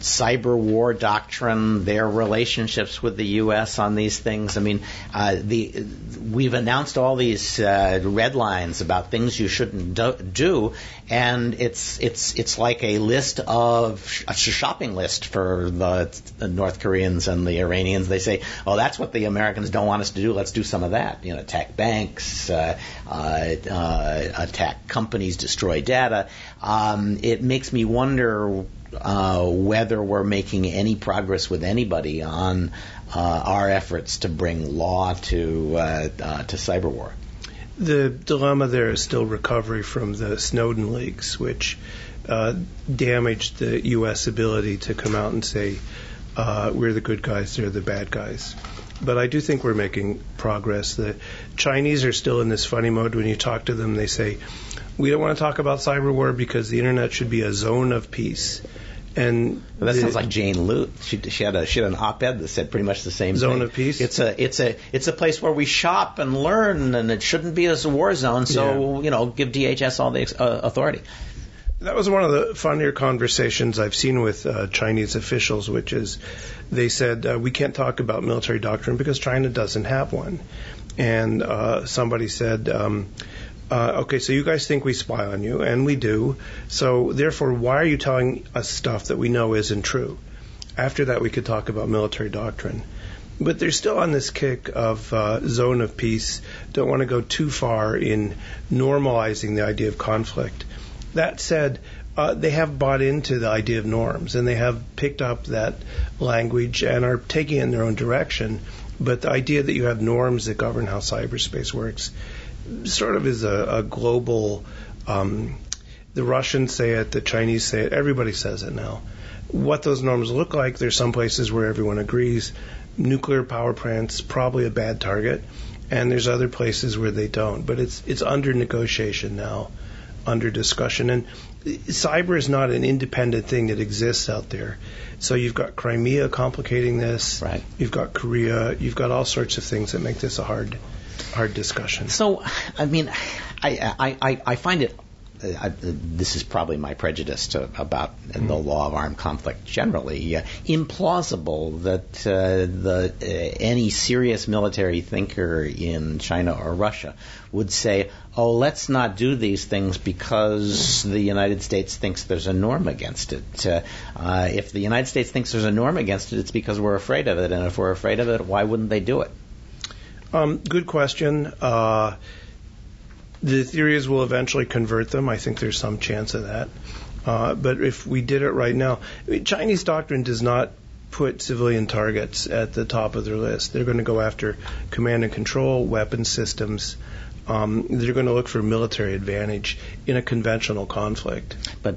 cyber war doctrine, their relationships with the U.S. on these things. I mean, uh, the we've announced all these uh, red lines about things you shouldn't do, do, and it's it's it's like a list of a shopping list for the, North Koreans and the Iranians. They say, "Oh, that's what the Americans don't want us to do. Let's do some of that. You know, attack banks, uh, uh, uh, attack companies, destroy data." Um, it makes me wonder uh, whether we're making any progress with anybody on uh, our efforts to bring law to uh, uh, to cyber war. The dilemma there is still recovery from the Snowden leaks, which uh, damaged the U.S. ability to come out and say, uh, we're the good guys, they're the bad guys. But I do think we're making progress. The Chinese are still in this funny mode. When you talk to them, they say, we don't want to talk about cyber war because the internet should be a zone of peace. And Well, that the- sounds like Jane Lute. She, she had a she had an op-ed that said pretty much the same Zone thing. of peace? It's a it's a it's a place where we shop and learn, and it shouldn't be a war zone. So you know, give DHS all the uh, authority. That was one of the funnier conversations I've seen with uh, Chinese officials, which is they said, uh, we can't talk about military doctrine because China doesn't have one. And uh, somebody said, um, uh, okay, so you guys think we spy on you, and we do. So therefore, why are you telling us stuff that we know isn't true? After that, we could talk about military doctrine. but they're still on this kick of uh, zone of peace. Don't want to go too far in normalizing the idea of conflict. That said, uh, they have bought into the idea of norms and they have picked up that language and are taking it in their own direction. But the idea that you have norms that govern how cyberspace works sort of is a, a global. Um, the Russians say it, the Chinese say it, everybody says it now. What those norms look like, there's some places where everyone agrees. Nuclear power plants probably a bad target, and there's other places where they don't. But it's it's under negotiation now, under discussion, and cyber is not an independent thing that exists out there. So you've got Crimea complicating this. Right. You've got Korea. You've got all sorts of things that make this a hard hard discussion. So, I mean, I I, I, I find it. Uh, I, this is probably my prejudice to, about mm-hmm. the law of armed conflict generally. Uh, implausible that uh, the uh, any serious military thinker in China or Russia would say, "Oh, let's not do these things because the United States thinks there's a norm against it." Uh, uh, if the United States thinks there's a norm against it, it's because we're afraid of it, and if we're afraid of it, why wouldn't they do it? Um, good question. The theory is we'll eventually convert them. I think there's some chance of that. Uh, but if we did it right now, I mean, Chinese doctrine does not put civilian targets at the top of their list. They're going to go after command and control, weapon systems, um, they're going to look for military advantage in a conventional conflict. But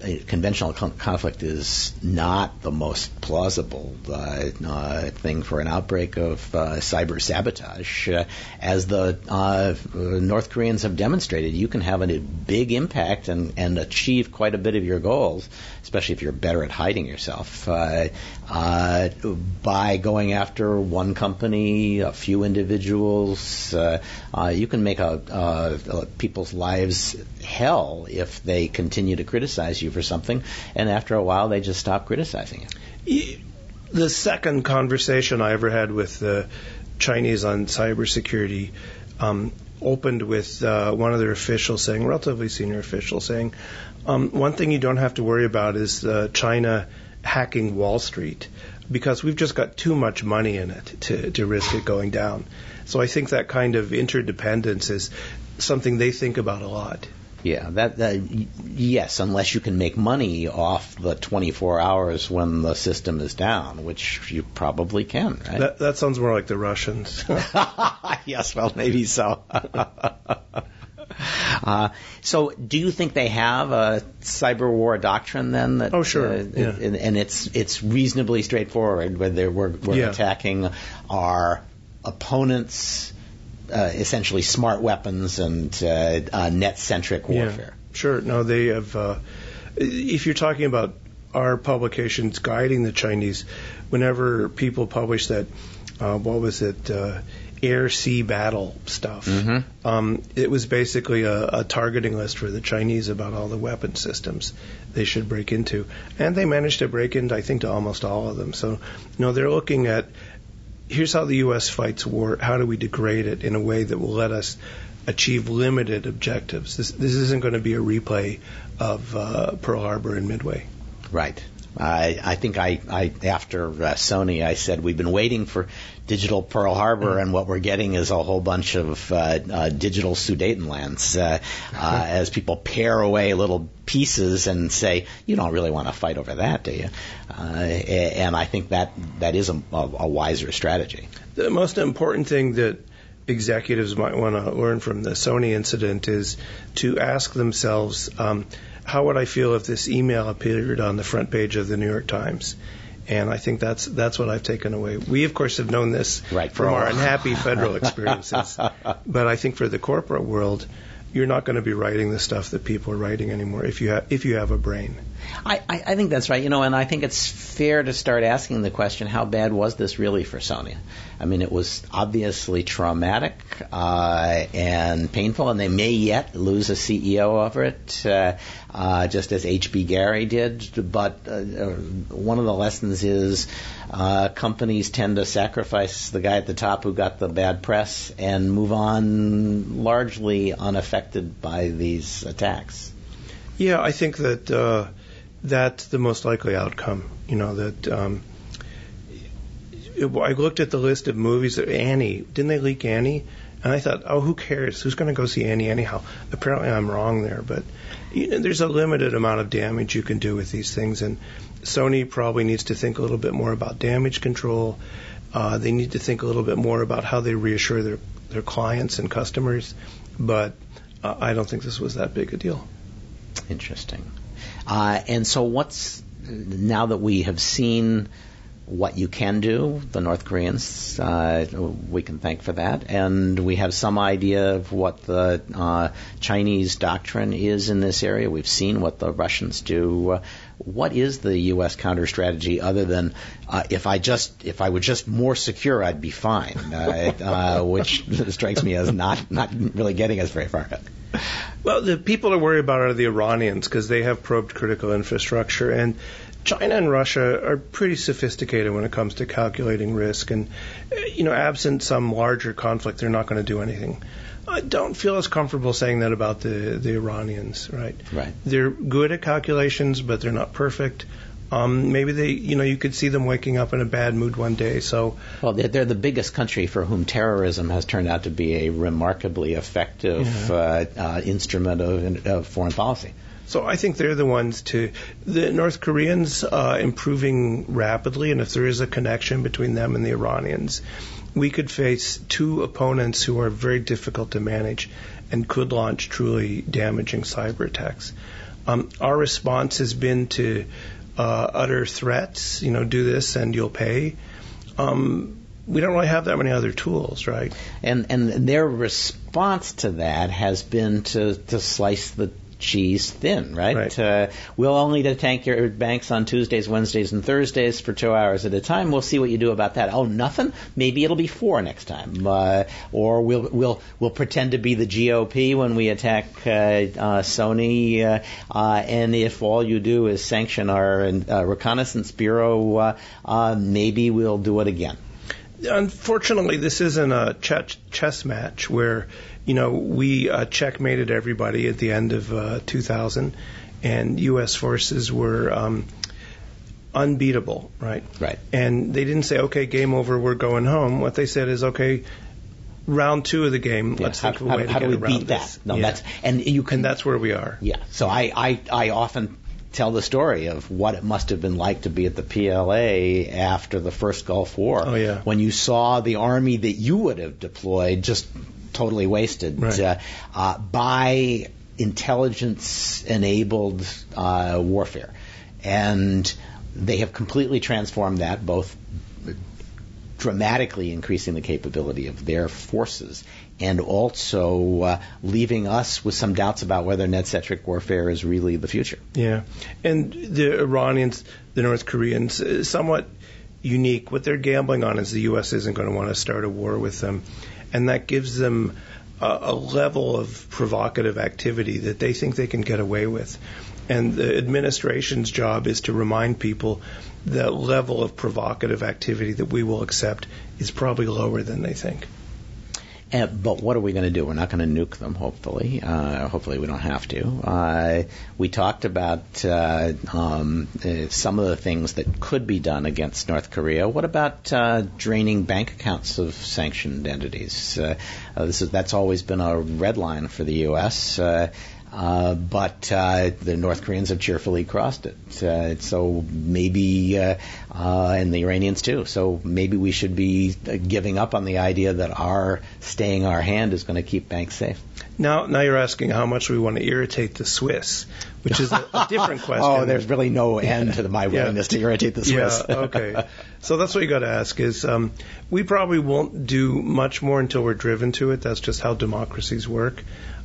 a conventional con- conflict is not the most plausible uh, uh, thing for an outbreak of uh, cyber sabotage. Uh, as the uh, North Koreans have demonstrated, you can have a big impact and, and achieve quite a bit of your goals, especially if you're better at hiding yourself, uh, by going after one company, a few individuals. You can make make a, uh, people's lives hell if they continue to criticize you for something, and after a while they just stop criticizing you. The second conversation I ever had with the Chinese on cybersecurity um, opened with uh, one of their officials saying, relatively senior official saying, um, one thing you don't have to worry about is uh, China hacking Wall Street because we've just got too much money in it to, to risk it going down. So I think that kind of interdependence is something they think about a lot. Yeah, that, that yes, unless you can make money off the 24 hours when the system is down, which you probably can, right? That, that sounds more like the Russians. yes, well, maybe so. Uh, so, do you think they have a cyber war doctrine then? That, oh, sure. Uh, yeah. and, and, it's it's reasonably straightforward. Where we're, we're yeah. attacking our opponents' uh, essentially smart weapons and uh, uh, net-centric warfare. Yeah, sure. No, they have. Uh, if you're talking about our publications guiding the Chinese, whenever people publish that, uh, what was it? Uh, air sea battle stuff. Mm-hmm. Um, it was basically a, a, targeting list for the Chinese about all the weapon systems they should break into, and they managed to break into I think to almost all of them. So, you know, they're looking at here's how the U.S. fights war. How do we degrade it in a way that will let us achieve limited objectives? This, this isn't going to be a replay of uh, Pearl Harbor and Midway. Right. I, I think I, I after uh, Sony, I said we've been waiting for digital Pearl Harbor, and what we're getting is a whole bunch of uh, uh, digital Sudetenlands uh, uh, as people pare away little pieces and say, you don't really want to fight over that, do you? Uh, and I think that that is a, a, a wiser strategy. The most important thing that executives might want to learn from the Sony incident is to ask themselves. Um, how would I feel if this email appeared on the front page of the New York Times? And I think that's that's what I've taken away. We of course have known this right, from our unhappy federal experiences, but I think for the corporate world, you're not going to be writing the stuff that people are writing anymore if you have if you have a brain. I, I, I think that's right. You know, and I think it's fair to start asking the question: How bad was this really for Sony? I mean, it was obviously traumatic uh, and painful, and they may yet lose a CEO over it, uh, uh, just as HBGary did. But uh, uh, one of the lessons is uh, companies tend to sacrifice the guy at the top who got the bad press and move on largely unaffected by these attacks. Yeah, I think that that's the most likely outcome. You know that. Um, I looked at the list of movies. Of Annie, didn't they leak Annie? And I thought, oh, who cares? Who's going to go see Annie anyhow? Apparently, I'm wrong there, but you know, there's a limited amount of damage you can do with these things, and Sony probably needs to think a little bit more about damage control. Uh, they need to think a little bit more about how they reassure their their clients and customers, but uh, I don't think this was that big a deal. Interesting. Uh, and so, what's now that we have seen what you can do, the North Koreans, uh, we can thank for that, and we have some idea of what the uh, Chinese doctrine is in this area. We've seen what the Russians do. Uh, what is the U.S. counter strategy other than uh, if I just if I were just more secure, I'd be fine, uh, uh, which strikes me as not not really getting us very far. Well, the people are worried about are the Iranians because they have probed critical infrastructure, and China and Russia are pretty sophisticated when it comes to calculating risk, and you know, absent some larger conflict, they're not going to do anything. I don't feel as comfortable saying that about the the Iranians, right? Right. They're good at calculations, but they're not perfect. Um, maybe they, you know, you could see them waking up in a bad mood one day. So, well, they're, they're the biggest country for whom terrorism has turned out to be a remarkably effective yeah. uh, uh, instrument of, of foreign policy. So I think they're the ones to the North Koreans uh, improving rapidly, and if there is a connection between them and the Iranians, we could face two opponents who are very difficult to manage and could launch truly damaging cyber attacks. Um, our response has been to uh, utter threats, you know, do this and you'll pay. Um, we don't really have that many other tools, right? And and their response to that has been to to slice the cheese thin, right? right. Uh, we'll only tank your banks on Tuesdays, Wednesdays, and Thursdays for two hours at a time. We'll see what you do about that. Oh, nothing? Maybe it'll be four next time. Uh, or we'll we'll we'll pretend to be the GOP when we attack uh, uh, Sony. Uh, uh, and if all you do is sanction our uh, reconnaissance bureau, uh, uh, maybe we'll do it again. Unfortunately, this isn't a ch- chess match where you know, we uh, checkmated everybody at the end of uh, 2000, and U.S. forces were um, unbeatable, right? Right. And they didn't say, okay, game over, we're going home. What they said is, okay, round two of the game, yeah. let's how, think of a way how, to how get do we beat that? No, yeah. that's and you can. And that's where we are. Yeah. So I, I, I often tell the story of what it must have been like to be at the PLA after the first Gulf War. Oh yeah. When you saw the army that you would have deployed just totally wasted right. uh, uh, by intelligence-enabled uh, warfare, and they have completely transformed that, both dramatically increasing the capability of their forces and also uh, leaving us with some doubts about whether net-centric warfare is really the future. Yeah, and the Iranians, the North Koreans, uh, somewhat unique. What they're gambling on is the U.S. isn't going to want to start a war with them and that gives them a, a level of provocative activity that they think they can get away with. And the administration's job is to remind people the level of provocative activity that we will accept is probably lower than they think. Uh, but what are we going to do? We're not going to nuke them, hopefully. Uh, hopefully, we don't have to. Uh, we talked about uh, um, uh, some of the things that could be done against North Korea. What about uh, draining bank accounts of sanctioned entities? this is that's always been a red line for the U.S. Uh, but uh, the North Koreans have cheerfully crossed it. Uh, so maybe, uh, uh, and the Iranians too. So maybe we should be giving up on the idea that our staying our hand is going to keep banks safe. Now, now you're asking how much we want to irritate the Swiss, which is a, a different question. oh, there's really no end to my willingness yeah. to irritate the Swiss. yeah, okay. So that's what you got to ask is um, we probably won't do much more until we're driven to it. That's just how democracies work.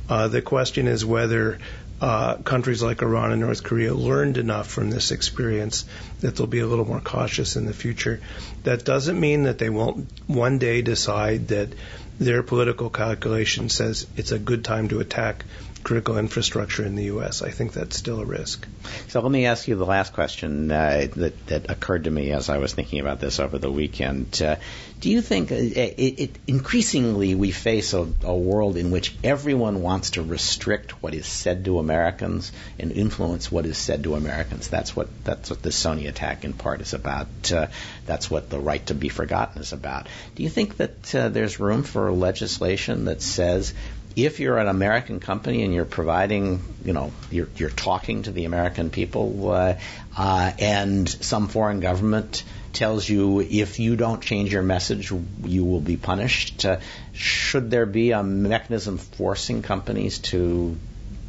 Uh, the question is whether uh, countries like Iran and North Korea learned enough from this experience that they'll be a little more cautious in the future. That doesn't mean that they won't one day decide that their political calculation says it's a good time to attack critical infrastructure in the U.S. I think that's still a risk. So let me ask you the last question uh, that, that occurred to me as I was thinking about this over the weekend. Uh, do you think uh, it, it, increasingly we face a, a, world in which everyone wants to restrict what is said to Americans and influence what is said to Americans? That's what that's what the Sony attack in part is about. Uh, that's what the right to be forgotten is about. Do you think that uh, there's room for legislation that says if you're an American company and you're providing, you know, you're, you're talking to the American people, uh, uh, and some foreign government tells you if you don't change your message, you will be punished. Uh, should there be a mechanism forcing companies to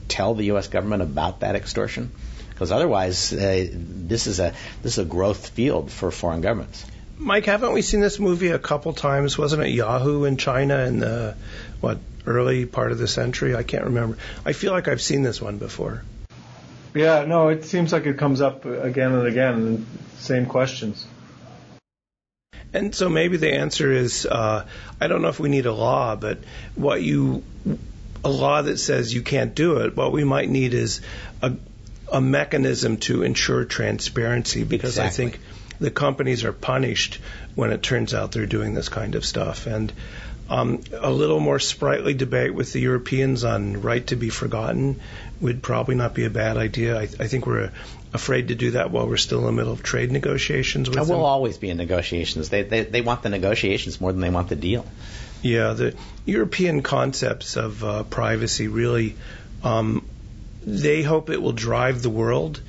tell the U.S. government about that extortion? Because otherwise, uh, this is a this is a growth field for foreign governments. Mike, haven't we seen this movie a couple times? Wasn't it Yahoo in China in the what early part of the century. I can't remember. I feel like I've seen this one before. Yeah, no, it seems like it comes up again and again, and same questions. And so maybe the answer is uh, I don't know if we need a law, but what you a law that says you can't do it. What we might need is a a mechanism to ensure transparency because exactly. I think the companies are punished when it turns out they're doing this kind of stuff. And um, a little more sprightly debate with the Europeans on right to be forgotten would probably not be a bad idea. I, I think we're afraid to do that while we're still in the middle of trade negotiations with uh, them. We'll always be in negotiations. They, they, they want the negotiations more than they want the deal. Yeah, the European concepts of uh, privacy really, um, they hope it will drive the world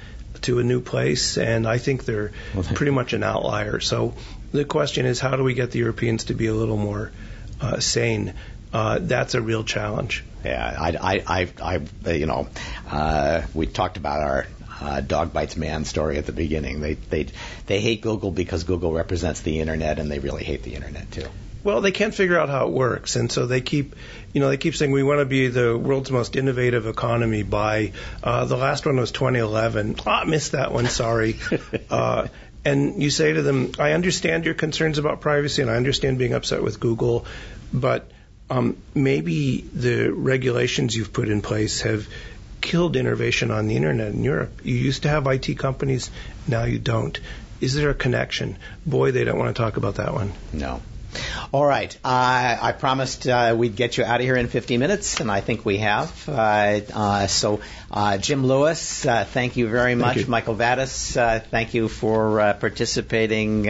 to a new place, and I think they're pretty much an outlier. So the question is, how do we get the Europeans to be a little more uh, sane, uh, that's a real challenge. Yeah, I, I, I, I you know, uh, we talked about our uh, dog bites man story at the beginning. They, they, they hate Google because Google represents the internet, and they really hate the internet too. Well, they can't figure out how it works, and so they keep, you know, they keep saying we want to be the world's most innovative economy by uh, the last one was 2011. Ah, missed that one. Sorry. uh, and you say to them, I understand your concerns about privacy and I understand being upset with Google, but um, maybe the regulations you've put in place have killed innovation on the internet in Europe. You used to have IT companies, now you don't. Is there a connection? Boy, they don't want to talk about that one. No. All right. Uh, I promised uh, we'd get you out of here in 50 minutes, and I think we have. Uh, uh so, uh, Jim Lewis, uh, thank you very much. You. Michael Vatis, thank you for participating.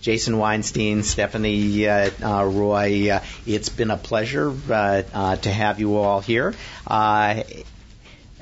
Jason Weinstein, Stephanie Roy, it's been a pleasure to have you all here.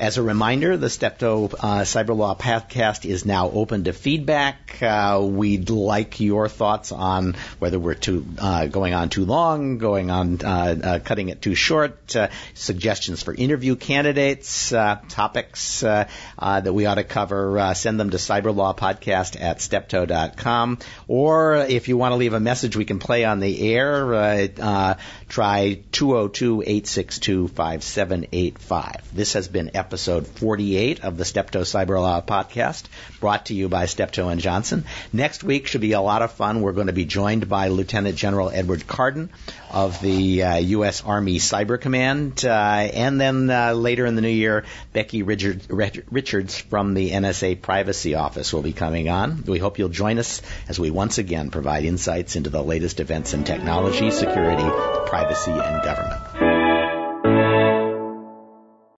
As a reminder, the Steptoe uh, Cyber Law podcast is now open to feedback. Uh, we'd like your thoughts on whether we're too uh, going on too long, going on uh, uh, cutting it too short, uh, suggestions for interview candidates, topics that we ought to cover. send them to cyberlawpodcast at steptoe.com. Or if you want to leave a message we can play on the air, try 202-862-5785. This has been episode 48 of the Steptoe Cyber Law podcast, brought to you by Steptoe and Johnson. Next week should be a lot of fun. We're going to be joined by Lieutenant General Edward Cardon of the uh, U.S. Army Cyber Command, uh, and then uh, later in the new year, Becky Richard, Richards from the NSA Privacy Office will be coming on. We hope you'll join us as we once again provide insights into the latest events in technology, security, privacy, and government.